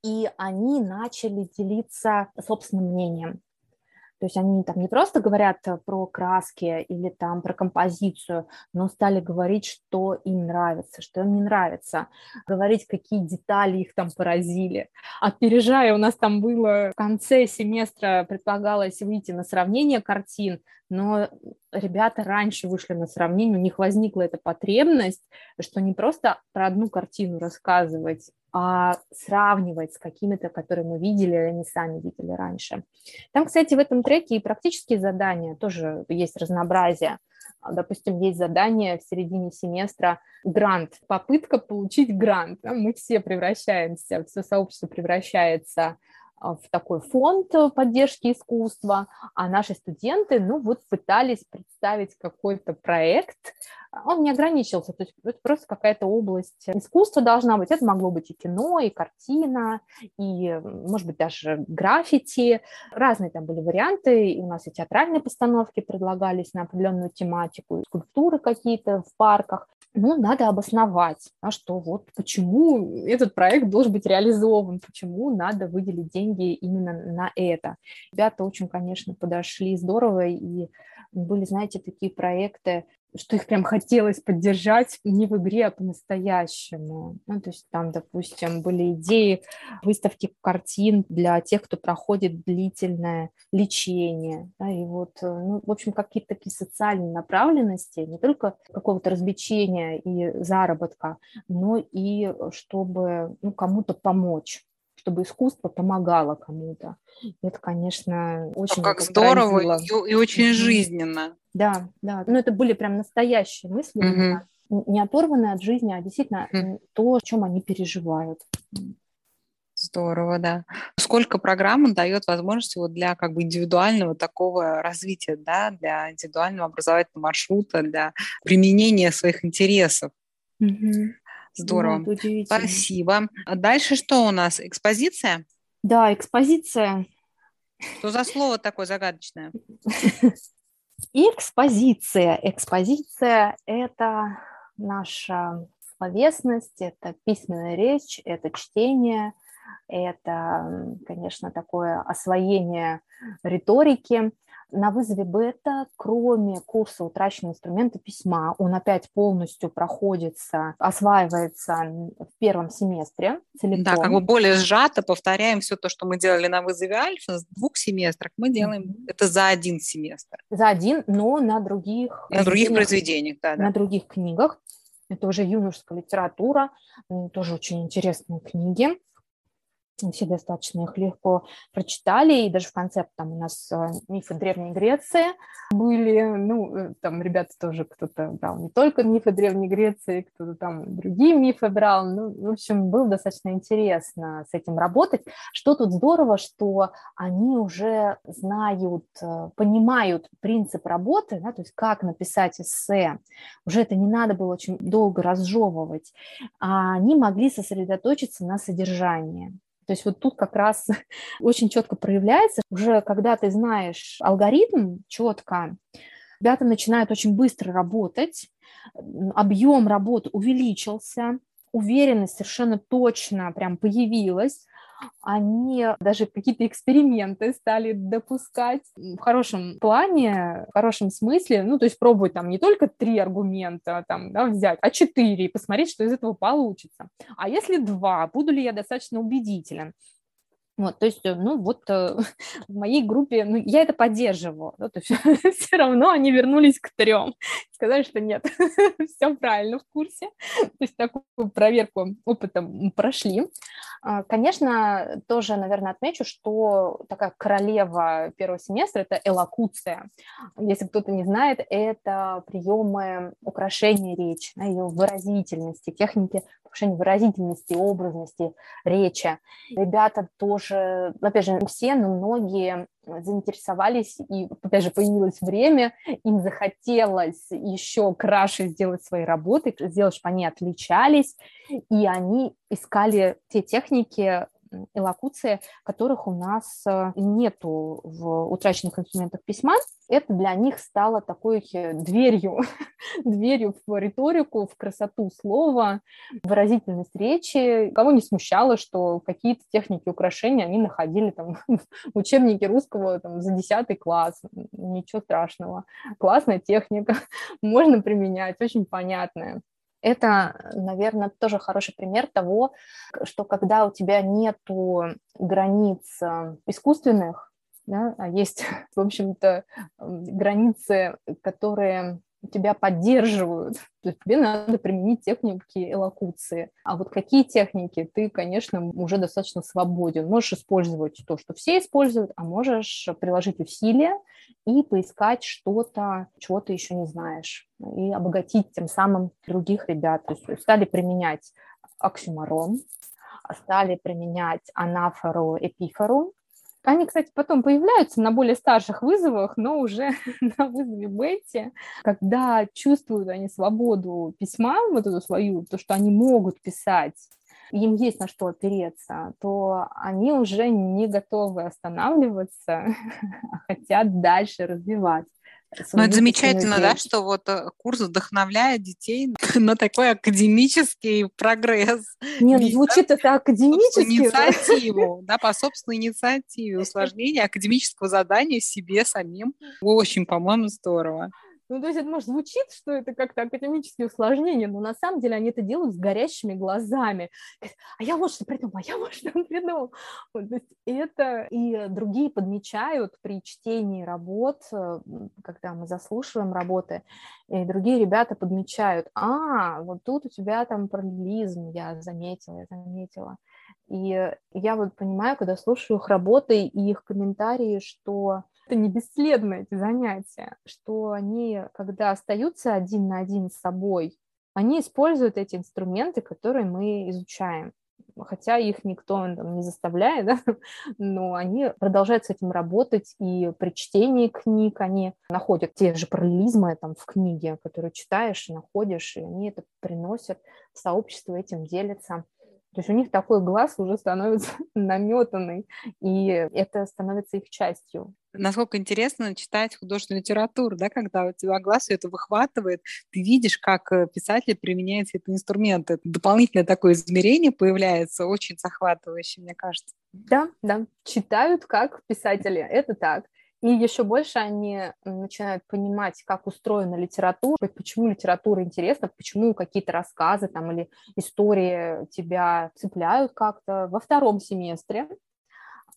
и они начали делиться собственным мнением. То есть они там не просто говорят э, про краски или там про композицию, но стали говорить, что им нравится, что им не нравится, говорить, какие детали их там поразили. Опережая, у нас там было в конце семестра предполагалось выйти на сравнение картин, но ребята раньше вышли на сравнение, у них возникла эта потребность, что не просто про одну картину рассказывать, а сравнивать с какими-то, которые мы видели, или они сами видели раньше. Там, кстати, в этом треке и практические задания тоже есть разнообразие. Допустим, есть задание в середине семестра грант, попытка получить грант. Мы все превращаемся, все сообщество превращается а, в такой фонд поддержки искусства, а наши студенты, ну вот, пытались представить какой-то проект, он не ограничился, то есть это просто какая-то область. Искусства должна быть, это могло быть и кино, и картина, и, может быть, даже граффити, разные там были варианты, и у нас и театральные постановки предлагались на определенную тематику, скульптуры какие-то в парках, ну, надо обосновать, а что вот почему этот проект должен быть реализован, почему надо выделить деньги именно на это. Ребята очень, конечно, подошли здорово, и были, знаете, такие проекты, что их прям хотелось поддержать не в игре, а по-настоящему. Ну, то есть там, допустим, были идеи выставки картин для тех, кто проходит длительное лечение. Да, и вот, э, ну, в общем, какие-то такие социальные направленности, не только какого-то развлечения и заработка, но и чтобы ну, кому-то помочь чтобы искусство помогало кому-то. Это, конечно, очень... Ну, как здорово и, и очень жизненно. Да, да. Ну, это были прям настоящие мысли, угу. не оторванные от жизни, а действительно угу. то, о чем они переживают. Здорово, да. Сколько программа дает возможность вот для как бы индивидуального такого развития, да, для индивидуального образовательного маршрута, для применения своих интересов. Угу. Здорово. Ну, Спасибо. А дальше что у нас? Экспозиция? Да, экспозиция. Что за слово такое загадочное? Экспозиция. Экспозиция – это наша словесность, это письменная речь, это чтение, это, конечно, такое освоение риторики – на вызове бета, кроме курса «Утраченные инструменты письма», он опять полностью проходится, осваивается в первом семестре целиком. Да, как бы более сжато повторяем все то, что мы делали на вызове альфа с двух семестров, мы делаем mm-hmm. это за один семестр. За один, но на других... На других произведениях, да, да. На других книгах. Это уже юношеская литература, тоже очень интересные книги все достаточно их легко прочитали, и даже в конце там у нас э, мифы Древней Греции были, ну, э, там ребята тоже кто-то брал не только мифы Древней Греции, кто-то там другие мифы брал, ну, в общем, было достаточно интересно с этим работать. Что тут здорово, что они уже знают, э, понимают принцип работы, да, то есть как написать эссе, уже это не надо было очень долго разжевывать, а они могли сосредоточиться на содержании. То есть вот тут как раз очень четко проявляется, уже когда ты знаешь алгоритм четко, ребята начинают очень быстро работать, объем работы увеличился, уверенность совершенно точно прям появилась, они даже какие-то эксперименты стали допускать в хорошем плане, в хорошем смысле, ну, то есть пробовать там не только три аргумента там, да, взять, а четыре и посмотреть, что из этого получится. А если два, буду ли я достаточно убедителен? Вот, то есть, э, ну, вот э, в моей группе, ну, я это поддерживаю, да, то есть все равно они вернулись к трем, сказали, что нет, все правильно в курсе, то есть такую проверку опытом прошли. А, конечно, тоже, наверное, отмечу, что такая королева первого семестра – это элокуция. Если кто-то не знает, это приемы украшения речи, ее выразительности, техники повышения выразительности, образности речи. Ребята тоже, опять же, все, но многие заинтересовались, и, опять же, появилось время, им захотелось еще краше сделать свои работы, сделать, чтобы они отличались, и они искали те техники, элокуции, которых у нас э, нету в утраченных инструментах письма. Это для них стало такой э, дверью, дверью в риторику, в красоту слова, выразительность речи. Кого не смущало, что какие-то техники украшения они находили там в учебнике русского там, за 10 класс. Ничего страшного. Классная техника, можно применять, очень понятная. Это, наверное, тоже хороший пример того, что когда у тебя нет границ э, искусственных, да, а есть, в общем-то, границы, которые тебя поддерживают. То есть тебе надо применить техники элокуции. А вот какие техники, ты, конечно, уже достаточно свободен. Можешь использовать то, что все используют, а можешь приложить усилия и поискать что-то, чего ты еще не знаешь, и обогатить тем самым других ребят. То есть стали применять оксюмарон, стали применять анафору, эпифору, они, кстати, потом появляются на более старших вызовах, но уже на вызове Бетти, когда чувствуют они свободу письма, вот эту свою, то, что они могут писать, им есть на что опереться, то они уже не готовы останавливаться, а хотят дальше развивать. Ну, это замечательно, да, что вот э, курс вдохновляет детей на такой академический прогресс. Нет, ну, звучит это академически. Инициативу, да, по собственной инициативе, усложнение академического задания себе самим. Очень, по-моему, здорово. Ну, то есть это, может, звучит, что это как-то академические усложнения, но на самом деле они это делают с горящими глазами. А я вот что придумал, а я вот что придумал. Вот, то есть это и другие подмечают при чтении работ, э, когда мы заслушиваем работы, и другие ребята подмечают, а, вот тут у тебя там параллелизм, я заметила, я заметила. И я вот понимаю, когда слушаю их работы и их комментарии, что это не бесследно, эти занятия, что они, когда остаются один на один с собой, они используют эти инструменты, которые мы изучаем. Хотя их никто там, не заставляет, да? но они продолжают с этим работать, и при чтении книг они находят те же параллелизмы там, в книге, которую читаешь, находишь, и они это приносят в сообщество, этим делятся. То есть у них такой глаз уже становится наметанный, и это становится их частью. Насколько интересно читать художественную литературу, да, когда у тебя глаз все это выхватывает, ты видишь, как э, писатель применяет эти инструменты. Дополнительное такое измерение появляется, очень захватывающее, мне кажется. Да, да, читают как писатели, это так. И еще больше они начинают понимать, как устроена литература, почему литература интересна, почему какие-то рассказы там, или истории тебя цепляют как-то. Во втором семестре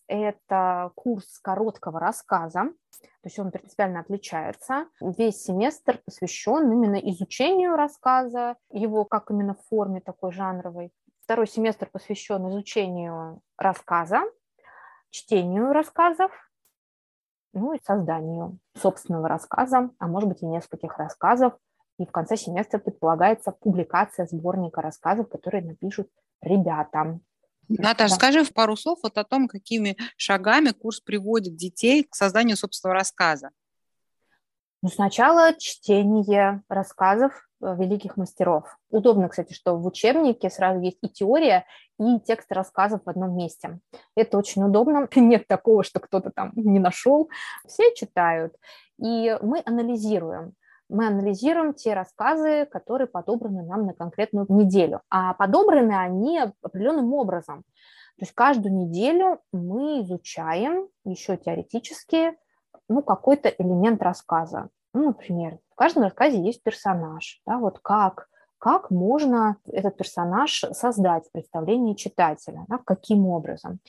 это курс короткого рассказа, то есть он принципиально отличается. Весь семестр посвящен именно изучению рассказа, его как именно в форме такой жанровой. Второй семестр посвящен изучению рассказа, чтению рассказов, ну и созданию собственного рассказа, а может быть и нескольких рассказов. И в конце семестра предполагается публикация сборника рассказов, которые напишут ребята. Наташа, да. скажи в пару слов вот о том, какими шагами курс приводит детей к созданию собственного рассказа. Ну, сначала чтение рассказов Э, великих мастеров. Удобно, кстати, что в учебнике сразу есть и теория, и текст рассказов в одном месте. Это очень удобно. Нет такого, что кто-то там не нашел. Все читают. И мы анализируем. Мы анализируем те рассказы, которые подобраны нам на конкретную неделю. А подобраны они определенным образом. То есть каждую неделю мы изучаем еще теоретически ну, какой-то элемент рассказа. Ну, например, в каждом рассказе есть персонаж. Да, вот как, как можно этот персонаж создать в представлении читателя, да, каким образом.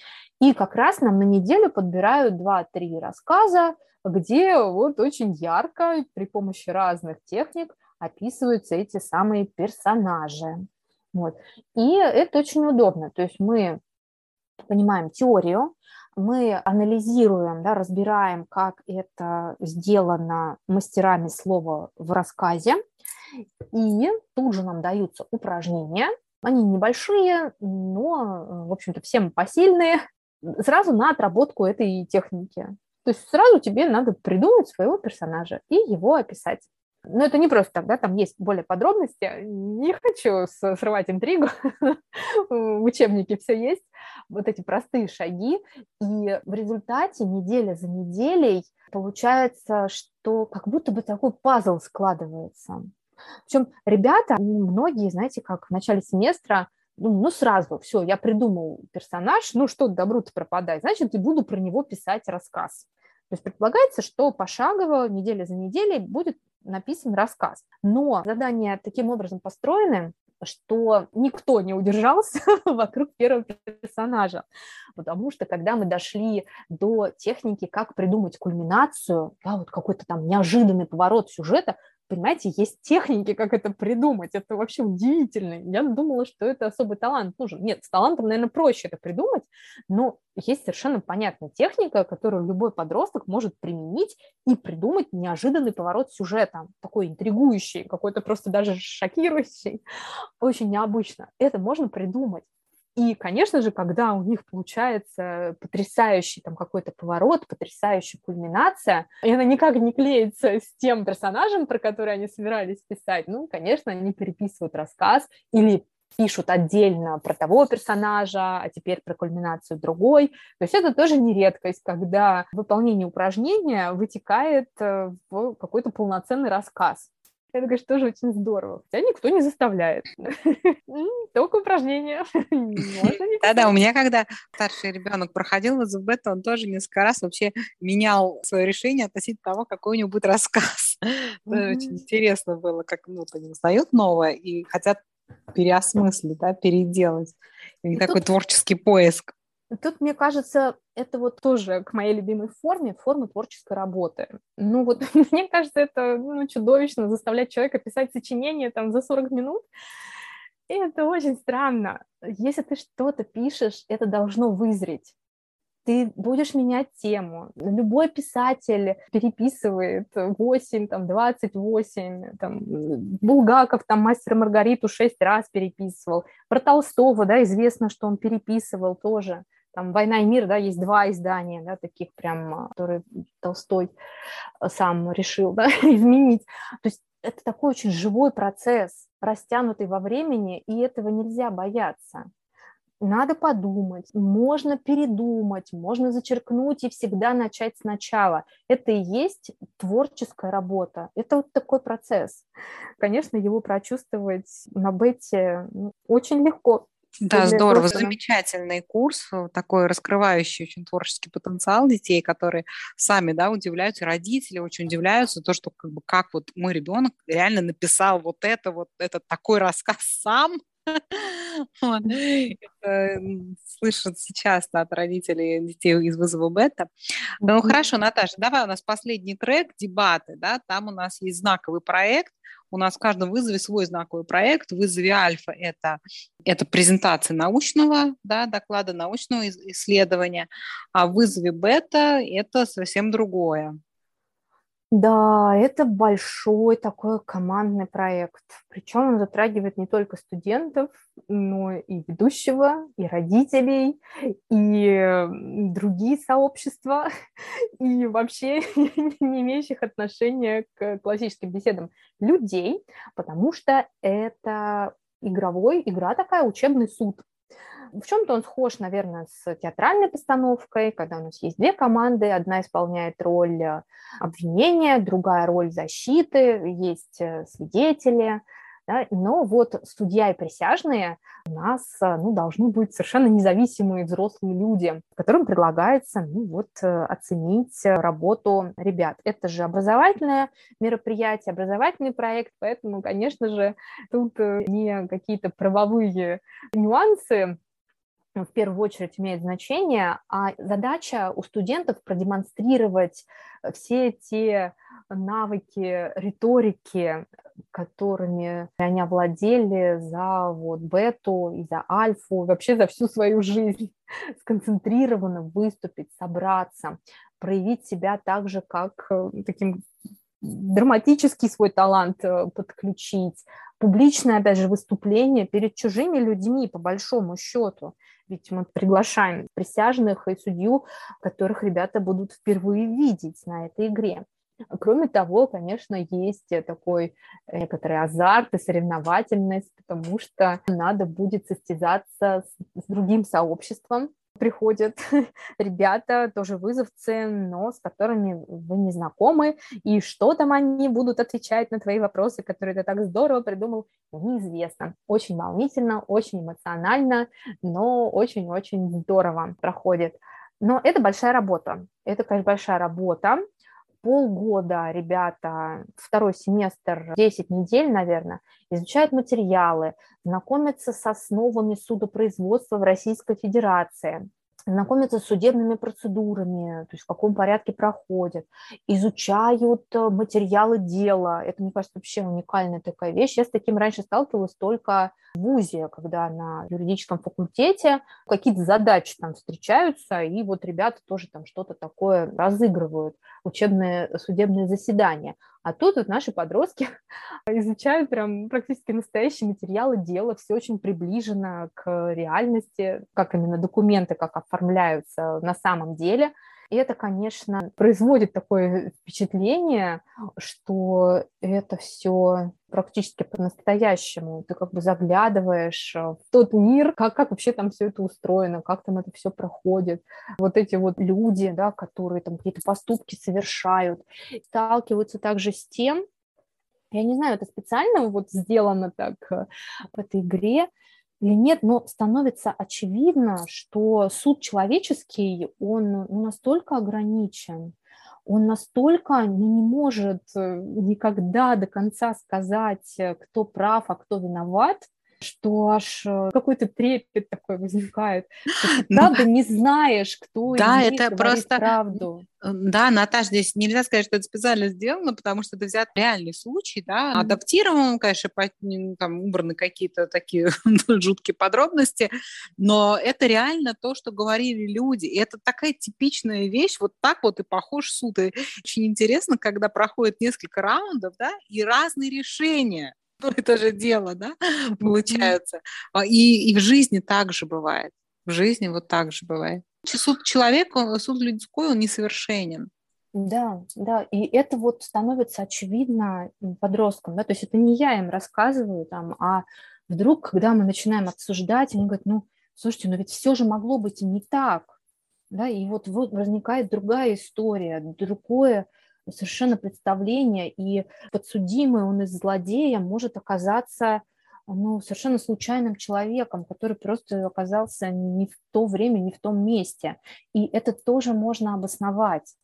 И как раз нам на неделю подбирают 2-3 рассказа, где вот очень ярко при помощи разных техник описываются эти самые персонажи. Вот. И это очень удобно. То есть мы понимаем теорию, мы анализируем, да, разбираем, как это сделано мастерами слова в рассказе, и тут же нам даются упражнения. Они небольшие, но, в общем-то, всем посильные, сразу на отработку этой техники. То есть сразу тебе надо придумать своего персонажа и его описать. Но это не просто так, да, там есть более подробности. Не хочу срывать интригу, в учебнике все есть, вот эти простые шаги. И в результате неделя за неделей получается, что как будто бы такой пазл складывается. Причем ребята, многие, знаете, как в начале семестра, ну, ну сразу, все, я придумал персонаж, ну что добру-то пропадать, значит, и буду про него писать рассказ. То есть предполагается, что пошагово, неделя за неделей будет написан рассказ. Но задания таким образом построены, что никто не удержался вокруг первого персонажа, потому что когда мы дошли до техники, как придумать кульминацию, да, вот какой-то там неожиданный поворот сюжета, понимаете, есть техники, как это придумать. Это вообще удивительно. Я думала, что это особый талант нужен. Нет, с талантом, наверное, проще это придумать, но есть совершенно понятная техника, которую любой подросток может применить и придумать неожиданный поворот сюжета, такой интригующий, какой-то просто даже шокирующий, очень необычно. Это можно придумать. И, конечно же, когда у них получается потрясающий там какой-то поворот, потрясающая кульминация, и она никак не клеится с тем персонажем, про который они собирались писать, ну, конечно, они переписывают рассказ или пишут отдельно про того персонажа, а теперь про кульминацию другой. То есть это тоже не редкость, когда выполнение упражнения вытекает э, в какой-то полноценный рассказ. Это, конечно, тоже очень здорово. Хотя никто не заставляет. Только упражнения. Да-да, у меня, когда старший ребенок проходил вызов бета, он тоже несколько раз вообще менял свое решение относительно того, какой у него будет рассказ. Очень интересно было, как ну, они узнают новое и хотят переосмыслить, да, переделать. И такой творческий поиск. Тут, мне кажется, это вот тоже к моей любимой форме, форма творческой работы. Ну вот, мне кажется, это ну, чудовищно заставлять человека писать сочинение там за 40 минут. И это очень странно. Если ты что-то пишешь, это должно вызреть ты будешь менять тему. Любой писатель переписывает 8, там, 28, там, Булгаков, там, Мастер Маргариту 6 раз переписывал. Про Толстого, да, известно, что он переписывал тоже там «Война и мир», да, есть два издания, да, таких прям, которые Толстой а, сам решил, да, изменить. То есть это такой очень живой процесс, растянутый во времени, и этого нельзя бояться. Надо подумать, можно передумать, можно зачеркнуть и всегда начать сначала. Это и есть творческая работа. Это вот такой процесс. Конечно, его прочувствовать на бете ну, очень легко. Да, здорово, просто... замечательный курс, э, такой раскрывающий очень творческий потенциал детей, которые сами, да, удивляются, родители очень удивляются, то, что как бы как вот мой ребенок реально написал вот это, вот этот такой рассказ сам, это слышат сейчас от родителей детей из вызова бета. Ну хорошо, Наташа, давай у нас последний трек, дебаты, да, там у нас есть знаковый проект, у нас в каждом вызове свой знаковый проект. В вызове альфа это, это презентация научного да, доклада, научного исследования, а в вызове бета это совсем другое. Да, это большой такой командный проект. Причем он затрагивает не только студентов, но и ведущего, и родителей, и другие сообщества, и вообще не имеющих отношения к классическим беседам людей, потому что это игровой, игра такая, учебный суд. В чем-то он схож, наверное, с театральной постановкой, когда у нас есть две команды, одна исполняет роль э, обвинения, другая роль защиты, есть э, свидетели, да, но вот судья и присяжные у нас э, ну, должны быть совершенно независимые взрослые люди, которым предлагается ну, вот, оценить работу ребят. Это же образовательное мероприятие, образовательный проект, поэтому, конечно же, тут не какие-то правовые нюансы в первую очередь имеет значение, а задача у студентов продемонстрировать все те навыки риторики, которыми они овладели за вот бету и за альфу, вообще за всю свою жизнь, сконцентрированно выступить, собраться, проявить себя так же, как э, таким драматический свой талант э, подключить, публичное, опять же, выступление перед чужими людьми, по большому счету. Ведь мы приглашаем присяжных и судью, которых ребята будут впервые видеть на этой игре. Кроме того, конечно, есть такой некоторый азарт и соревновательность, потому что надо будет состязаться с, другим сообществом, приходят ребята, тоже вызовцы, но с которыми вы не знакомы, и что там они будут отвечать на твои вопросы, которые ты так здорово придумал, неизвестно. Очень волнительно, очень эмоционально, но очень-очень здорово проходит. Но это большая работа. Это, конечно, большая работа, полгода ребята, второй семестр, 10 недель, наверное, изучают материалы, знакомятся с основами судопроизводства в Российской Федерации, знакомятся с судебными процедурами, то есть в каком порядке проходят, изучают э, материалы дела. Это, мне кажется, вообще уникальная такая вещь. Я с таким раньше сталкивалась только в ВУЗе, когда на юридическом факультете какие-то задачи там встречаются, и вот ребята тоже там что-то такое разыгрывают, учебные судебные заседания. А тут вот наши подростки изучают прям практически настоящие материалы дела, все очень приближено к реальности, как именно документы, как оформляются на самом деле – и это, конечно, производит такое впечатление, что это все практически по-настоящему. Ты как бы заглядываешь в тот мир, как, как вообще там все это устроено, как там это все проходит. Вот эти вот люди, да, которые там какие-то поступки совершают, сталкиваются также с тем, я не знаю, это специально вот сделано так э, в этой игре, или нет, но становится очевидно, что суд человеческий, он настолько ограничен, он настолько не может э, никогда до конца сказать, э, кто прав, а кто виноват, что аж э, какой-то трепет такой возникает. Ты правда не знаешь, кто да, из них это просто правду. Да, Наташа, здесь нельзя сказать, что это специально сделано, потому что это взят реальный случай, да, mm-hmm. адаптирован, конечно, по, там убраны какие-то такие жуткие подробности, но это реально то, что говорили люди, и это такая типичная вещь, вот так вот и похож суд. И очень интересно, когда проходит несколько раундов, да, и разные решения, ну, это же дело, да, получается. А, и, и в жизни также бывает. В жизни вот так же бывает. Суд человека, суд людской, он несовершенен. Да, да, и это вот становится очевидно подросткам, да, то есть это не я им рассказываю там, а вдруг, когда мы начинаем обсуждать, они говорят, ну, слушайте, но ведь все же могло быть и не так, да, и вот, вот возникает другая история, другое совершенно представление, и подсудимый он из злодея может оказаться ну, совершенно случайным человеком, который просто оказался не в то время, не в том месте. И это тоже можно обосновать.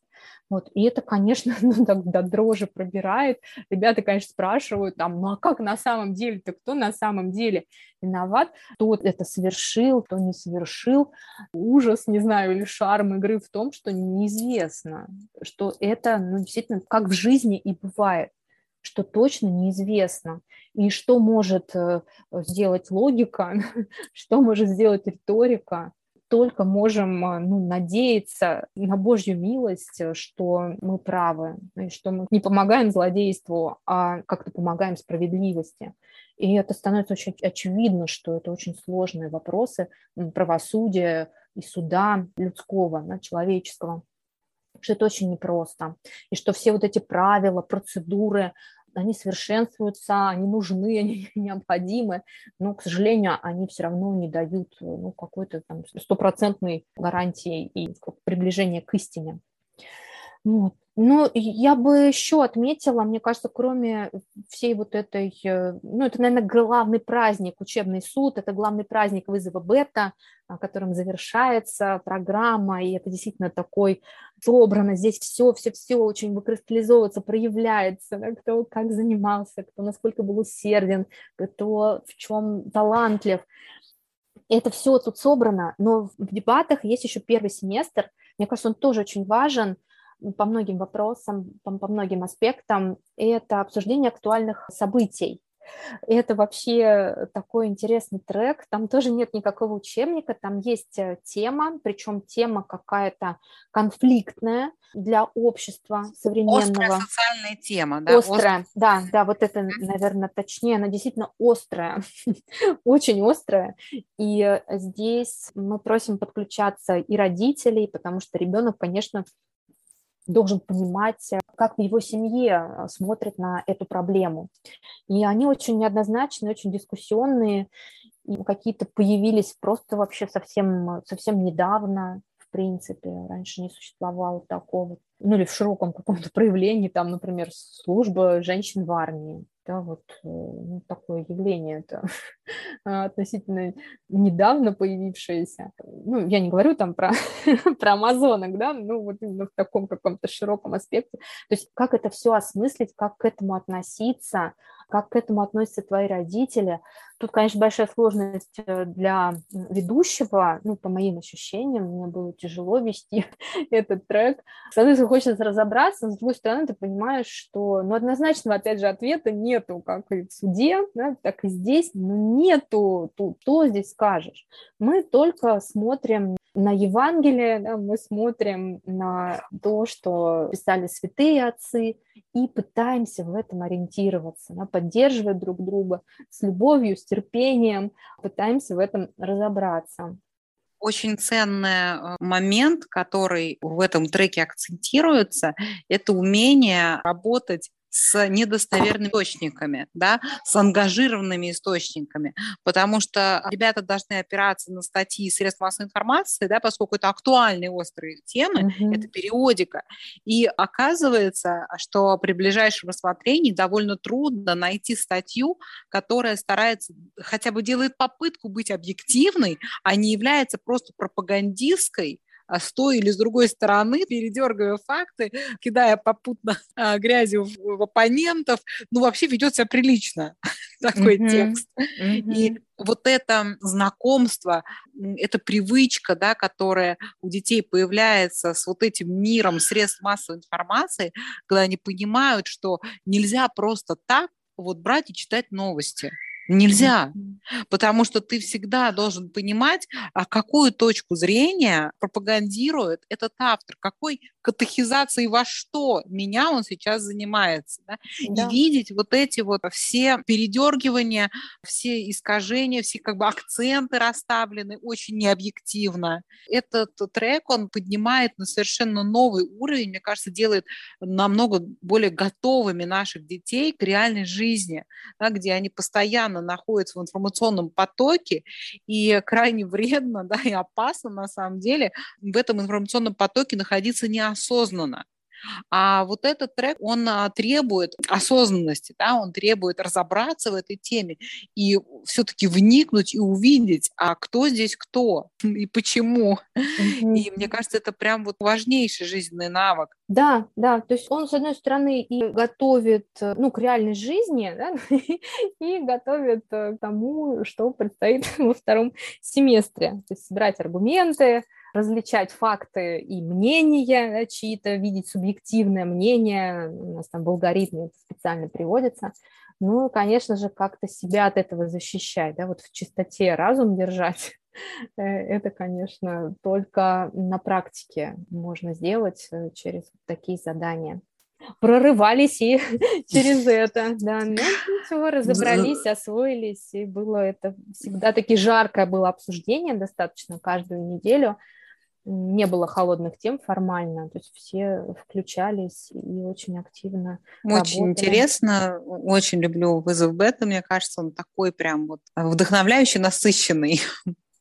Вот. И это, конечно, ну, так до дрожи пробирает. Ребята, конечно, спрашивают, там, ну а как на самом деле-то, кто на самом деле виноват, кто это совершил, кто не совершил. Ужас, не знаю, или шарм игры в том, что неизвестно, что это ну, действительно как в жизни и бывает что точно неизвестно, и что может э, сделать логика, что может сделать риторика, только можем а, ну, надеяться на Божью милость, э, что мы правы, и что мы не помогаем злодейству, а как-то помогаем справедливости. И это становится очень очевидно, что это очень сложные вопросы правосудия и суда людского, да, человеческого что это очень непросто, и что все вот эти правила, процедуры, они совершенствуются, они нужны, они необходимы, но, к сожалению, они все равно не дают ну, какой-то там стопроцентной гарантии и приближения к истине. Вот. Ну, я бы еще отметила, мне кажется, кроме всей вот этой, э, ну, это, наверное, главный праздник, учебный суд, это главный праздник вызова бета, которым завершается программа, и это действительно такой собрано, здесь все, все, все очень выкристаллизовывается, проявляется, да, кто как занимался, кто насколько был усерден, кто в чем талантлив. Это все тут собрано, но в дебатах есть еще первый семестр, мне кажется, он тоже очень важен, по многим вопросам, по, по многим аспектам, это обсуждение актуальных событий. Это вообще такой интересный трек. Там тоже нет никакого учебника, там есть э, тема, причем тема какая-то конфликтная для общества современного. Острая социальная тема, да? Острая, Острая. да, да, вот это, наверное, точнее, она действительно острая, очень острая. И э, здесь мы просим подключаться и родителей, потому что ребенок, конечно, должен понимать, э, как в его семье э, смотрят на эту проблему. И они очень неоднозначные, очень дискуссионные, какие-то появились просто вообще совсем, совсем недавно, в принципе, раньше не существовало такого, ну или в широком каком-то проявлении, там, например, служба женщин в армии. Да, вот ну, такое явление это относительно недавно появившееся. Ну, я не говорю там про, про амазонок, да, ну, вот именно в таком каком-то широком аспекте. То есть как это все осмыслить, как к этому относиться, как к этому относятся твои родители. Тут, конечно, большая сложность э, для ведущего, ну, по моим ощущениям, мне было тяжело вести этот трек. С одной стороны, хочется разобраться, с другой стороны, ты понимаешь, что, ну, однозначного, опять же, ответа нету, как и в суде, да, так и здесь, ну, нету, тут, что здесь скажешь. Мы только смотрим на Евангелие, да, мы смотрим на то, что писали святые отцы, и пытаемся в этом ориентироваться, да, поддерживать друг друга с любовью, с терпением, пытаемся в этом разобраться. Очень ценный э, момент, который в этом треке акцентируется, это умение работать с недостоверными источниками, да, с ангажированными источниками, потому что ребята должны опираться на статьи и средства массовой информации, да, поскольку это актуальные острые темы, mm-hmm. это периодика, и оказывается, что при ближайшем рассмотрении довольно трудно найти статью, которая старается, хотя бы делает попытку быть объективной, а не является просто пропагандистской, а с той или с другой стороны, передергивая факты, кидая попутно а, грязью в, в оппонентов, ну, вообще ведет себя прилично такой mm-hmm. текст. Mm-hmm. И вот это знакомство, эта привычка, да, которая у детей появляется с вот этим миром средств массовой информации, когда они понимают, что нельзя просто так вот брать и читать новости. Нельзя, потому что ты всегда должен понимать, а какую точку зрения пропагандирует этот автор, какой катехизацией во что меня он сейчас занимается. Да? Да. И видеть вот эти вот все передергивания, все искажения, все как бы акценты расставлены очень необъективно. Этот трек, он поднимает на совершенно новый уровень, мне кажется, делает намного более готовыми наших детей к реальной жизни, да, где они постоянно находятся в информационном потоке, и крайне вредно да, и опасно на самом деле в этом информационном потоке находиться не осознанно. А вот этот трек, он а, требует осознанности, да, он требует разобраться в этой теме и все-таки вникнуть и увидеть, а кто здесь кто и почему. Mm-hmm. И мне кажется, это прям вот важнейший жизненный навык. Да, да, то есть он, с одной стороны, и готовит ну, к реальной жизни, да, и готовит э, к тому, что предстоит во втором семестре. То есть собирать аргументы, различать факты и мнения чьи-то, видеть субъективное мнение, у нас там в алгоритме это специально приводится, ну, конечно же, как-то себя от этого защищать, да, вот в чистоте разум держать, э, это, конечно, только на практике можно сделать э, через такие задания. Прорывались и через это, да, ну, ничего, разобрались, освоились, и было это всегда таки жаркое было обсуждение достаточно каждую неделю, не было холодных тем формально, то есть все включались и очень активно Очень работали. интересно, очень люблю вызов бета, мне кажется, он такой прям вот вдохновляющий, насыщенный.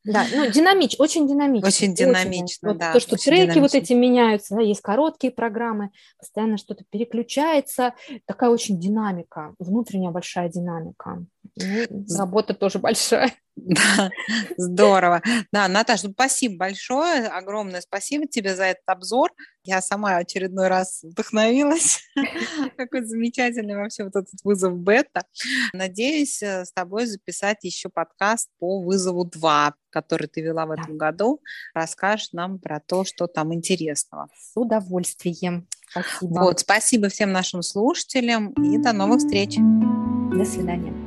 Да, ну, динамич, очень динамично. Очень динамично, очень. да. Вот то, что треки динамично. вот эти меняются, да, есть короткие программы, постоянно что-то переключается, такая очень динамика, внутренняя большая динамика. Ну, работа тоже большая. Да, здорово. Да, Наташа, ну, спасибо большое, огромное спасибо тебе за этот обзор. Я сама очередной раз вдохновилась. Какой замечательный вообще вот этот вызов бета. Надеюсь э, с тобой записать еще подкаст по вызову 2, который ты вела в этом году. Расскажешь нам про то, что там интересного. С удовольствием. Спасибо. Вот, спасибо всем нашим слушателям и до новых встреч. До свидания.